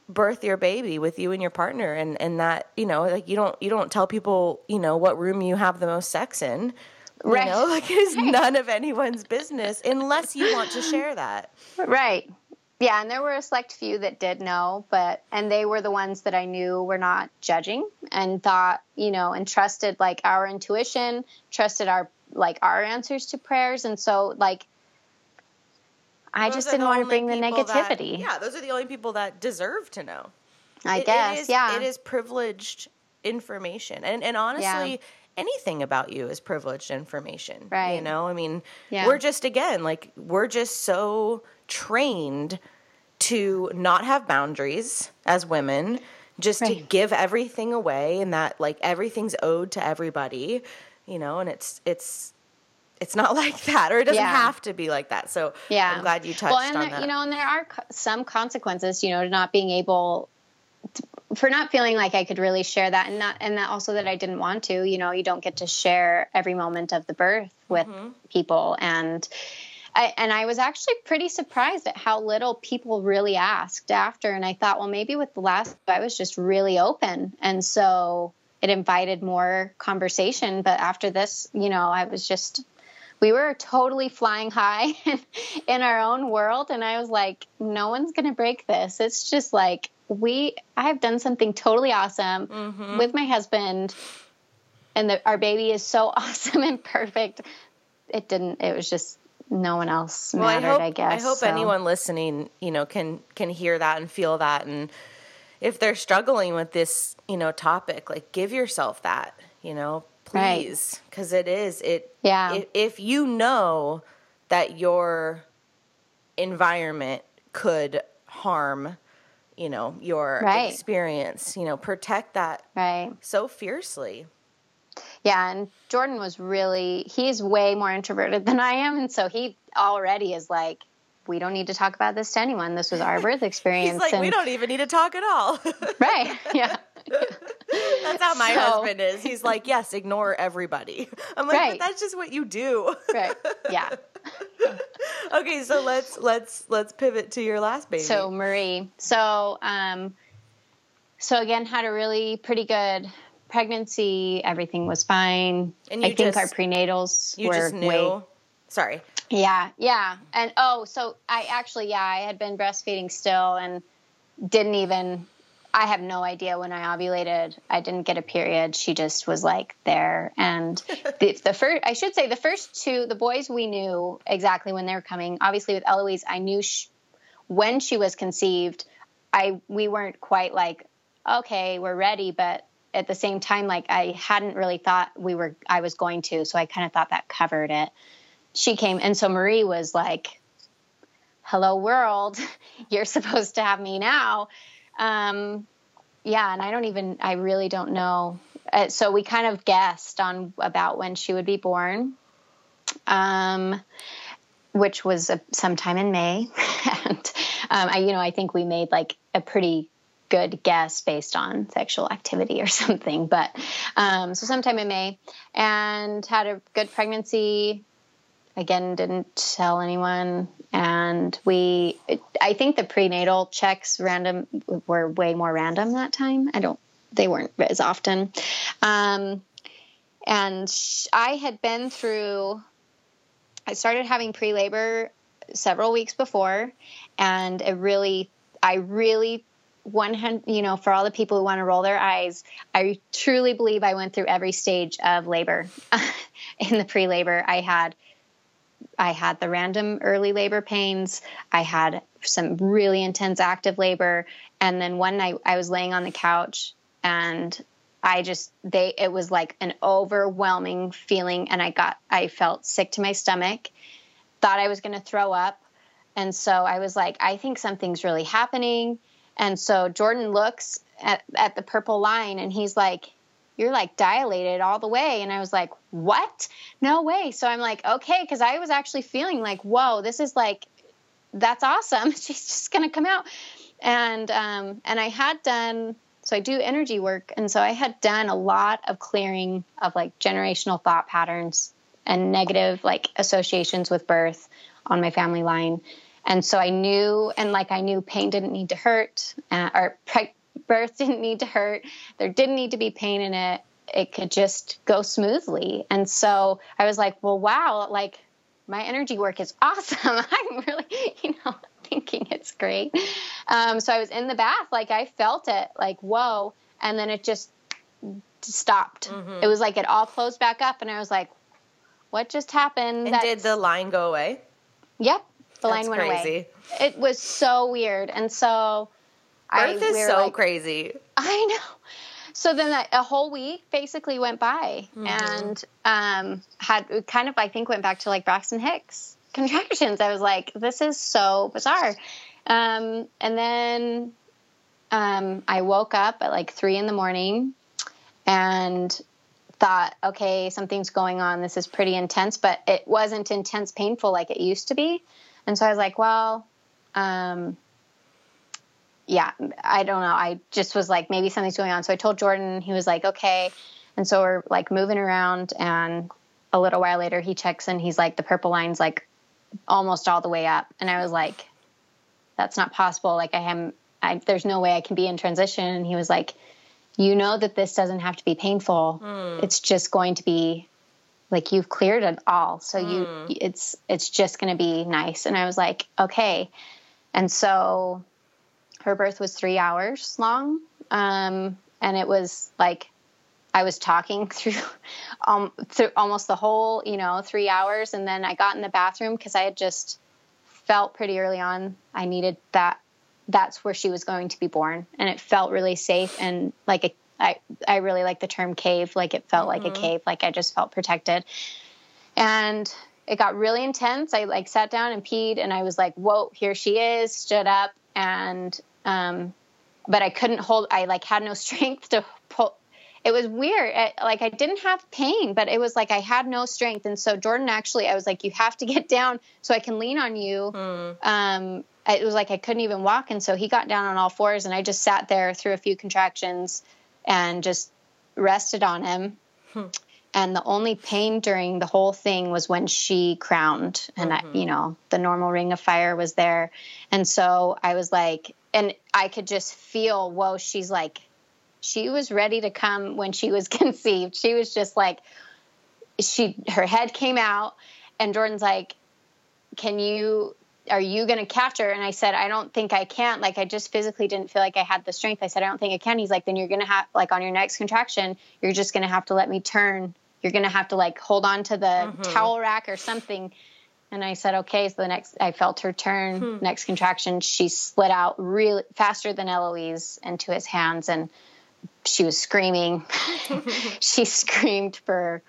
birth your baby with you and your partner, and and that you know, like you don't you don't tell people you know what room you have the most sex in. Right. You know, like it's none of anyone's business unless you want to share that. Right. Yeah, and there were a select few that did know, but and they were the ones that I knew were not judging and thought, you know, and trusted like our intuition, trusted our like our answers to prayers, and so like I those just didn't want to bring the negativity. That, yeah, those are the only people that deserve to know. I it, guess, it is, yeah, it is privileged information, and and honestly. Yeah anything about you is privileged information. Right. You know, I mean, yeah. we're just, again, like, we're just so trained to not have boundaries as women, just right. to give everything away and that like everything's owed to everybody, you know, and it's it's it's not like that or it doesn't yeah. have to be like that. So yeah. I'm glad you touched well, and on there, that. You know, and there are some consequences, you know, to not being able to, for not feeling like I could really share that and not and that also that I didn't want to, you know, you don't get to share every moment of the birth with mm-hmm. people and I, and I was actually pretty surprised at how little people really asked after. And I thought, well, maybe with the last, I was just really open. And so it invited more conversation. But after this, you know, I was just, we were totally flying high in our own world. And I was like, no one's going to break this. It's just like, we, I've done something totally awesome mm-hmm. with my husband. And the, our baby is so awesome and perfect. It didn't, it was just no one else well, mattered, I, hope, I guess. I hope so. anyone listening, you know, can can hear that and feel that and if they're struggling with this, you know, topic, like give yourself that, you know, please, because right. it is it. Yeah. If, if you know that your environment could harm, you know, your right. experience, you know, protect that right so fiercely. Yeah, and Jordan was really he's way more introverted than I am and so he already is like we don't need to talk about this to anyone. This was our birth experience. He's like, and, we don't even need to talk at all. right. Yeah. That's how my so, husband is. He's like, yes, ignore everybody. I'm like, right. but that's just what you do. right. Yeah. okay, so let's let's let's pivot to your last baby. So Marie. So um so again had a really pretty good pregnancy, everything was fine. And I think our prenatals you were just knew. way. Sorry. Yeah, yeah, and oh, so I actually, yeah, I had been breastfeeding still, and didn't even. I have no idea when I ovulated. I didn't get a period. She just was like there, and the, the first, I should say, the first two, the boys, we knew exactly when they were coming. Obviously, with Eloise, I knew she, when she was conceived. I we weren't quite like okay, we're ready, but at the same time, like I hadn't really thought we were, I was going to. So I kind of thought that covered it. She came, and so Marie was like, hello world, you're supposed to have me now. Um, yeah. And I don't even, I really don't know. Uh, so we kind of guessed on about when she would be born. Um, which was a, sometime in May, and um, I, you know, I think we made like a pretty good guess based on sexual activity or something. But um, so sometime in May, and had a good pregnancy. Again, didn't tell anyone, and we. I think the prenatal checks random were way more random that time. I don't. They weren't as often. Um, and I had been through. I started having pre labor several weeks before, and it really I really 100 you know for all the people who want to roll their eyes i truly believe i went through every stage of labor in the pre-labor i had i had the random early labor pains. I had some really intense active labor. And then one night i was laying on the couch and i just they it was like an overwhelming feeling and i got i felt sick to my stomach thought i was going to throw up. And so i was like i think something's really happening. And so Jordan looks at, at the purple line and he's like, You're like dilated all the way. And I was like, What? No way. So I'm like, Okay. Cause I was actually feeling like, Whoa, this is like, that's awesome. She's just going to come out. And, um, and I had done, so I do energy work. And so I had done a lot of clearing of like generational thought patterns and negative like associations with birth on my family line. And so I knew, and like I knew pain didn't need to hurt, uh, or birth didn't need to hurt. There didn't need to be pain in it. It could just go smoothly. And so I was like, well, wow, like my energy work is awesome. I'm really, you know, thinking it's great. Um, so I was in the bath, like I felt it, like, whoa. And then it just stopped. Mm-hmm. It was like it all closed back up. And I was like, what just happened? And did the line go away? Yep. The That's line went crazy. away. It was so weird. And so Birth I, is we so like, crazy. I know. So then a, a whole week basically went by mm-hmm. and um, had kind of, I think, went back to like Braxton Hicks contractions. I was like, this is so bizarre. Um, and then um, I woke up at like three in the morning and thought, okay, something's going on. This is pretty intense, but it wasn't intense, painful like it used to be. And so I was like, well, um, yeah, I don't know. I just was like, maybe something's going on. So I told Jordan, he was like, okay. And so we're like moving around, and a little while later, he checks and he's like, the purple line's like almost all the way up. And I was like, that's not possible. Like, I am, I, there's no way I can be in transition. And he was like, you know that this doesn't have to be painful. Mm. It's just going to be like you've cleared it all. So mm. you, hmm. it's, it's just going to be nice. And I was like, okay. And so her birth was three hours long. Um, and it was like I was talking through, um, through almost the whole, you know, three hours. And then I got in the bathroom because I had just felt pretty early on I needed that. That's where she was going to be born. And it felt really safe and like a, I, I really like the term cave. Like it felt mm-hmm. like a mm-hmm. cave. Like I just felt protected. And it got really intense. I like sat down and peed and I was like, whoa, here she is, stood up and um, but I couldn't hold. I like had no strength to pull. It was weird. I, like I didn't have pain, but it was like I had no strength. And so Jordan actually, I was like, you have to get down so I can lean on you. Mm. Um, it was like I couldn't even walk, and so he got down on all fours, and I just sat there through a few contractions and just rested on him. Hmm. And the only pain during the whole thing was when she crowned, and mm-hmm. I, you know, the normal ring of fire was there. And so I was like, and I could just feel, whoa, she's like, she was ready to come when she was conceived. She was just like, she, her head came out, and Jordan's like, can you, are you going to catch her? And I said, I don't think I can. Like, I just physically didn't feel like I had the strength. I said, I don't think I can. He's like, then you're going to have, like, on your next contraction, you're just going to have to let me turn. You're going to have to, like, hold on to the mm-hmm. towel rack or something and I said, okay. So the next, I felt her turn. Hmm. Next contraction, she slid out really faster than Eloise into his hands, and she was screaming. she screamed for,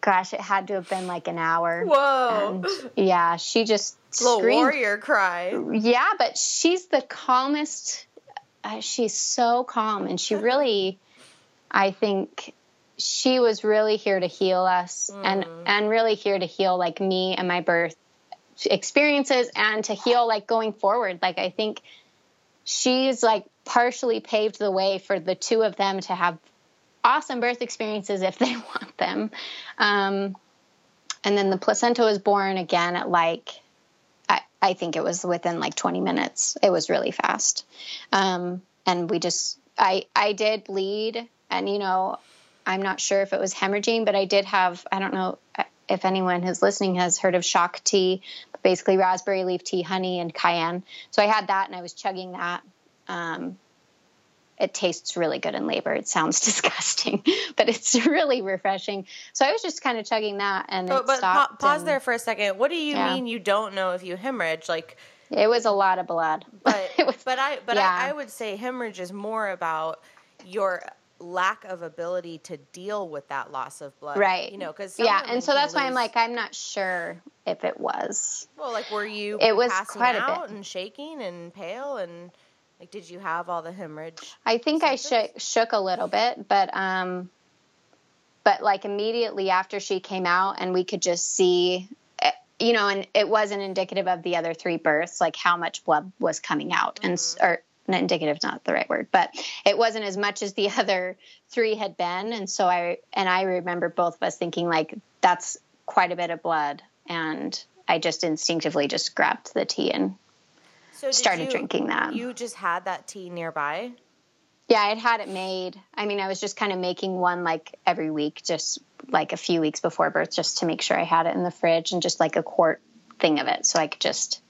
gosh, it had to have been like an hour. Whoa! And yeah, she just little screamed. warrior cry. Yeah, but she's the calmest. Uh, she's so calm, and she really, I think, she was really here to heal us mm. and and really here to heal like me and my birth experiences and to heal like going forward. Like i think she's like partially paved the way for the two of them to have awesome birth experiences if they want them. Um, and then the placenta was born again at like I, I think it was within like 20 minutes. It was really fast. Um, and we just i i did bleed and you know I'm not sure if it was hemorrhaging, but I did have, I don't know if anyone who's listening has heard of shock tea, basically raspberry leaf tea, honey, and cayenne. So I had that and I was chugging that. Um, it tastes really good in labor. It sounds disgusting, but it's really refreshing. So I was just kind of chugging that and but, but pa- pause and, there for a second. What do you yeah. mean you don't know if you hemorrhage? Like it was a lot of blood, but was, but I but yeah. I, I would say hemorrhage is more about your lack of ability to deal with that loss of blood. Right. You know, because yeah, and so that's lose... why I'm like, I'm not sure if it was. Well, like, were you? It was quite a bit and shaking and pale and like, did you have all the hemorrhage? I think symptoms? I shook shook a little bit, but um, but like immediately after she came out and we could just see. Eh, you know, and it wasn't indicative of the other three births, like how much blood was coming out, mm-hmm. and or not indicative, not the right word, but it wasn't as much as the other three had been, and so I and I remember both of us thinking like that's quite a bit of blood, and I just instinctively just grabbed the tea and so started you, drinking that. You just had that tea nearby. Yeah, I'd had it made. I mean, I was just kind of making one like every week, just like a few weeks before birth, just to make sure I had it in the fridge and just like a quart thing of it. So I could just,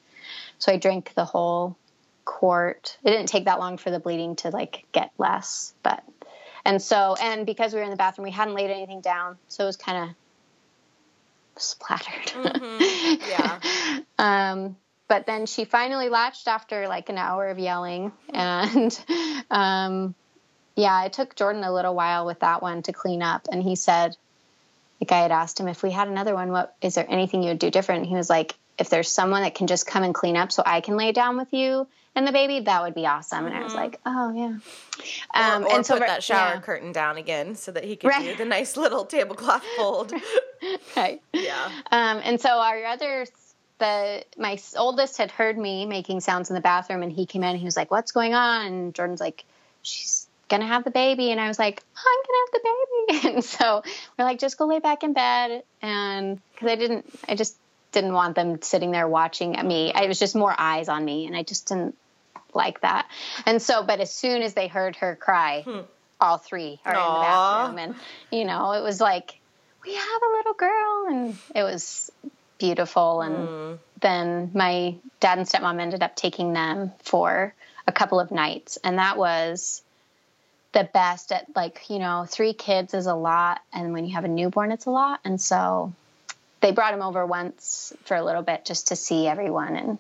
so I drank the whole quart. It didn't take that long for the bleeding to like get less, but, and so, and because we were in the bathroom, we hadn't laid anything down. So it was kind of splattered. Mm-hmm. Yeah. um, but then she finally latched after like an hour of yelling and um, yeah it took jordan a little while with that one to clean up and he said like i had asked him if we had another one what is there anything you would do different and he was like if there's someone that can just come and clean up so i can lay down with you and the baby that would be awesome. And i was mm-hmm. like oh yeah. Um, or, or and so put that shower yeah. curtain down again so that he could right. do the nice little tablecloth fold. Right. Yeah. Um, and so our other the my oldest had heard me making sounds in the bathroom and he came in and he was like what's going on? And jordan's like she's gonna have the baby. And i was like i'm gonna have the baby. And so we're like just go lay back in bed. And because i didn't i just didn't want them sitting there watching at me it was just more eyes on me and i just didn't like that and so but as soon as they heard her cry hmm. all three are Aww. in the bathroom and you know it was like we have a little girl and it was beautiful. And mm. then my dad and stepmom ended up taking them for a couple of nights. And that was the best at like, you know, three kids is a lot. And when you have a newborn, it's a lot. And so they brought him over once for a little bit just to see everyone. And,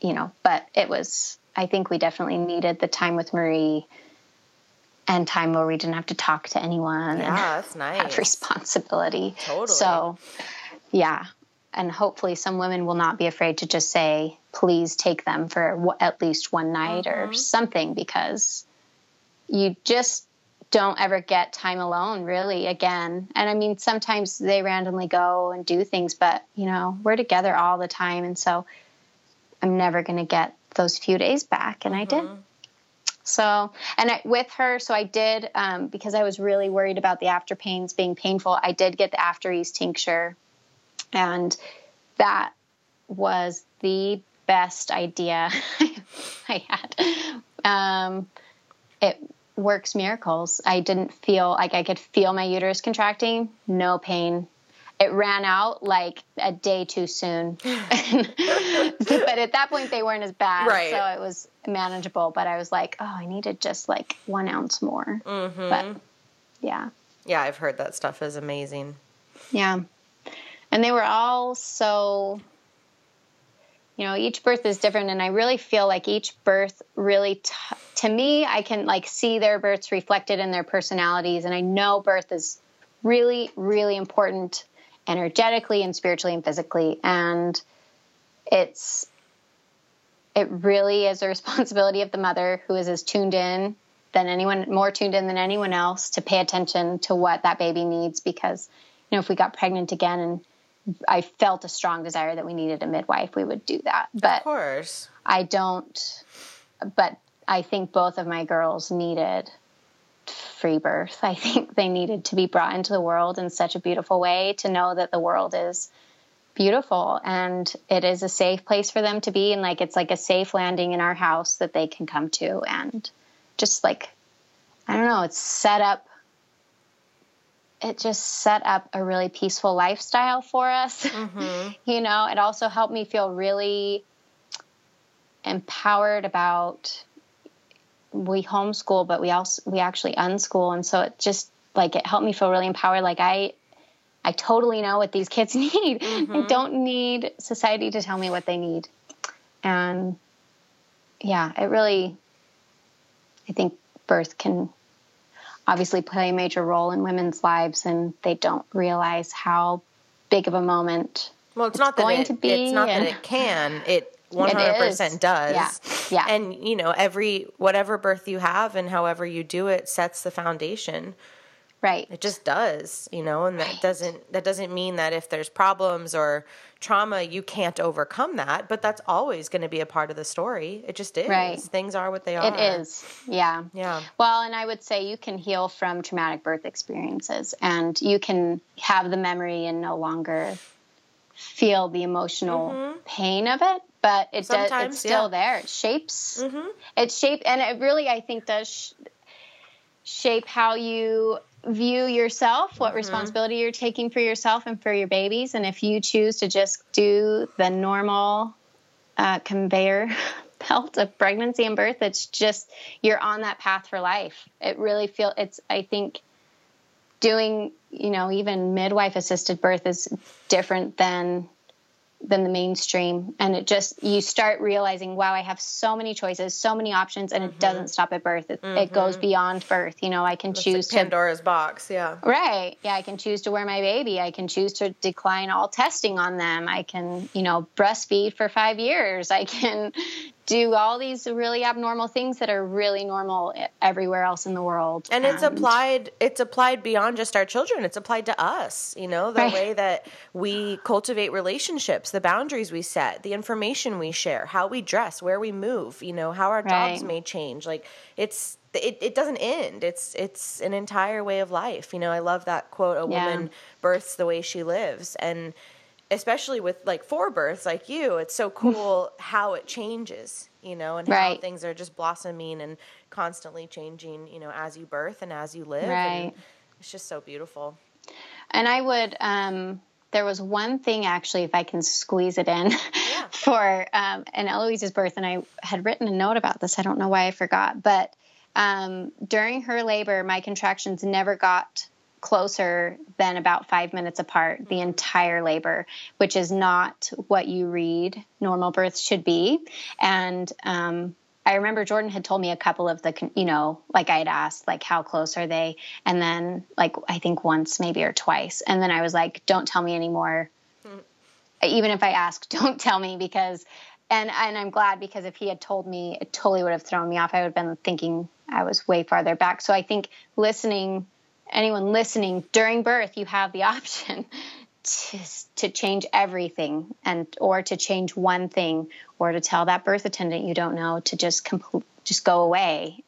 you know, but it was, I think we definitely needed the time with Marie and time where we didn't have to talk to anyone yeah, and that's nice. have responsibility. Totally. So, yeah, and hopefully some women will not be afraid to just say please take them for w- at least one night mm-hmm. or something because you just don't ever get time alone really again and i mean sometimes they randomly go and do things but you know we're together all the time and so i'm never going to get those few days back and mm-hmm. i did mm-hmm. so and I, with her so i did um, because i was really worried about the after pains being painful i did get the after ease tincture and that was the best idea I had. Um, it works miracles. I didn't feel like I could feel my uterus contracting, no pain. It ran out like a day too soon. but at that point, they weren't as bad. Right. So it was manageable. But I was like, oh, I needed just like one ounce more. Mm-hmm. But yeah. Yeah, I've heard that stuff is amazing. Yeah and they were all so you know each birth is different and i really feel like each birth really t- to me i can like see their births reflected in their personalities and i know birth is really really important energetically and spiritually and physically and it's it really is a responsibility of the mother who is as tuned in than anyone more tuned in than anyone else to pay attention to what that baby needs because you know if we got pregnant again and I felt a strong desire that we needed a midwife, we would do that. But of course, I don't. But I think both of my girls needed free birth. I think they needed to be brought into the world in such a beautiful way to know that the world is beautiful and it is a safe place for them to be and like it's like a safe landing in our house that they can come to and just like I don't know, it's set up it just set up a really peaceful lifestyle for us. Mm-hmm. you know, it also helped me feel really empowered about we homeschool, but we also we actually unschool, and so it just like it helped me feel really empowered. Like I, I totally know what these kids need. Mm-hmm. I don't need society to tell me what they need, and yeah, it really. I think birth can obviously play a major role in women's lives, and they don't realize how big of a moment. Well, it's, it's not going that it, to be. It's not that it can. It 100% does. Yeah. Yeah. And you know, every whatever birth you have and however you do it sets the foundation. Right. It just does, you know, and that right. doesn't that doesn't mean that if there's problems or trauma you can't overcome that, but that's always going to be a part of the story. It just is. Right. Things are what they are. It is. Yeah. Yeah. Well, and I would say you can heal from traumatic birth experiences and you can have the memory and no longer feel the emotional mm-hmm. pain of it, but it does, it's still yeah. there. It shapes. Mm-hmm. It shape and it really, I think, does sh- shape how you view yourself, what mm-hmm. responsibility you're taking for yourself and for your babies. And if you choose to just do the normal uh, conveyor belt of pregnancy and birth, it's just you're on that path for life. It really feel it's. I think doing you know even midwife assisted birth is different than than the mainstream. And it just you start realizing wow i have so many choices so many options and mm-hmm. it doesn't stop at birth. It, mm-hmm. it, goes beyond birth. You know i can That's choose like pandora's to, box yeah. Right. Yeah i can choose to wear my baby. I can choose to decline all testing on them. I can you know breastfeed for five years. I can do all these really abnormal things that are really normal everywhere else in the world. And, and, it's applied it's applied beyond just our children. It's applied to us, you know, the right. way that we cultivate relationships, the boundaries we set, the information we share, how we dress, where we move, you know, how our right. jobs may change. Like it's it, it doesn't end. It's it's an entire way of life. You know, I love that quote, a yeah. woman births the way she lives. And especially with like four births like you it's so cool how it changes you know and right. how things are just blossoming and constantly changing you know as you birth and as you live right. and it's just so beautiful and i would um there was one thing actually if i can squeeze it in yeah. for um an eloise's birth and i had written a note about this i don't know why i forgot but um, during her labor my contractions never got closer than about five minutes apart the mm-hmm. entire labor, which is not what you read normal births should be. And um, I remember Jordan had told me a couple of the, you know, like I had asked, like, how close are they? And then, like, I think once maybe or twice. And then I was like, don't tell me anymore. Mm-hmm. Even if I ask, don't tell me because, and, and I'm glad because if he had told me, it totally would have thrown me off. I would have been thinking I was way farther back. So I think listening anyone listening during birth, you have the option to, to change everything and or to change one thing or to tell that birth attendant you don't know to just compl- just go away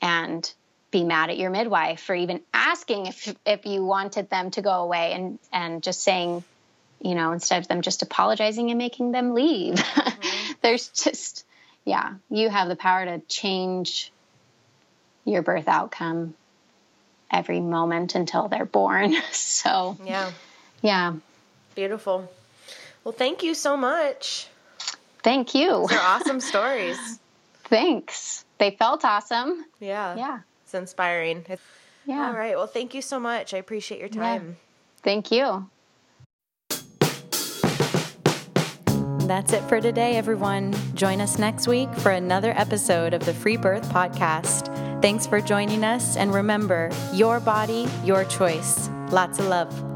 and be mad at your midwife for even asking if if you wanted them to go away and and just saying you know instead of them just apologizing and making them leave mm-hmm. there's just yeah you have the power to change your birth outcome every moment until they're born. So, yeah. Yeah. Beautiful. Well, thank you so much. Thank you. Those are awesome stories. Thanks. They felt awesome. Yeah. Yeah. It's inspiring. Yeah. All right. Well, thank you so much. I appreciate your time. Yeah. Thank you. That's it for today, everyone. Join us next week for another episode of the Free Birth Podcast. Thanks for joining us, and remember your body, your choice. Lots of love.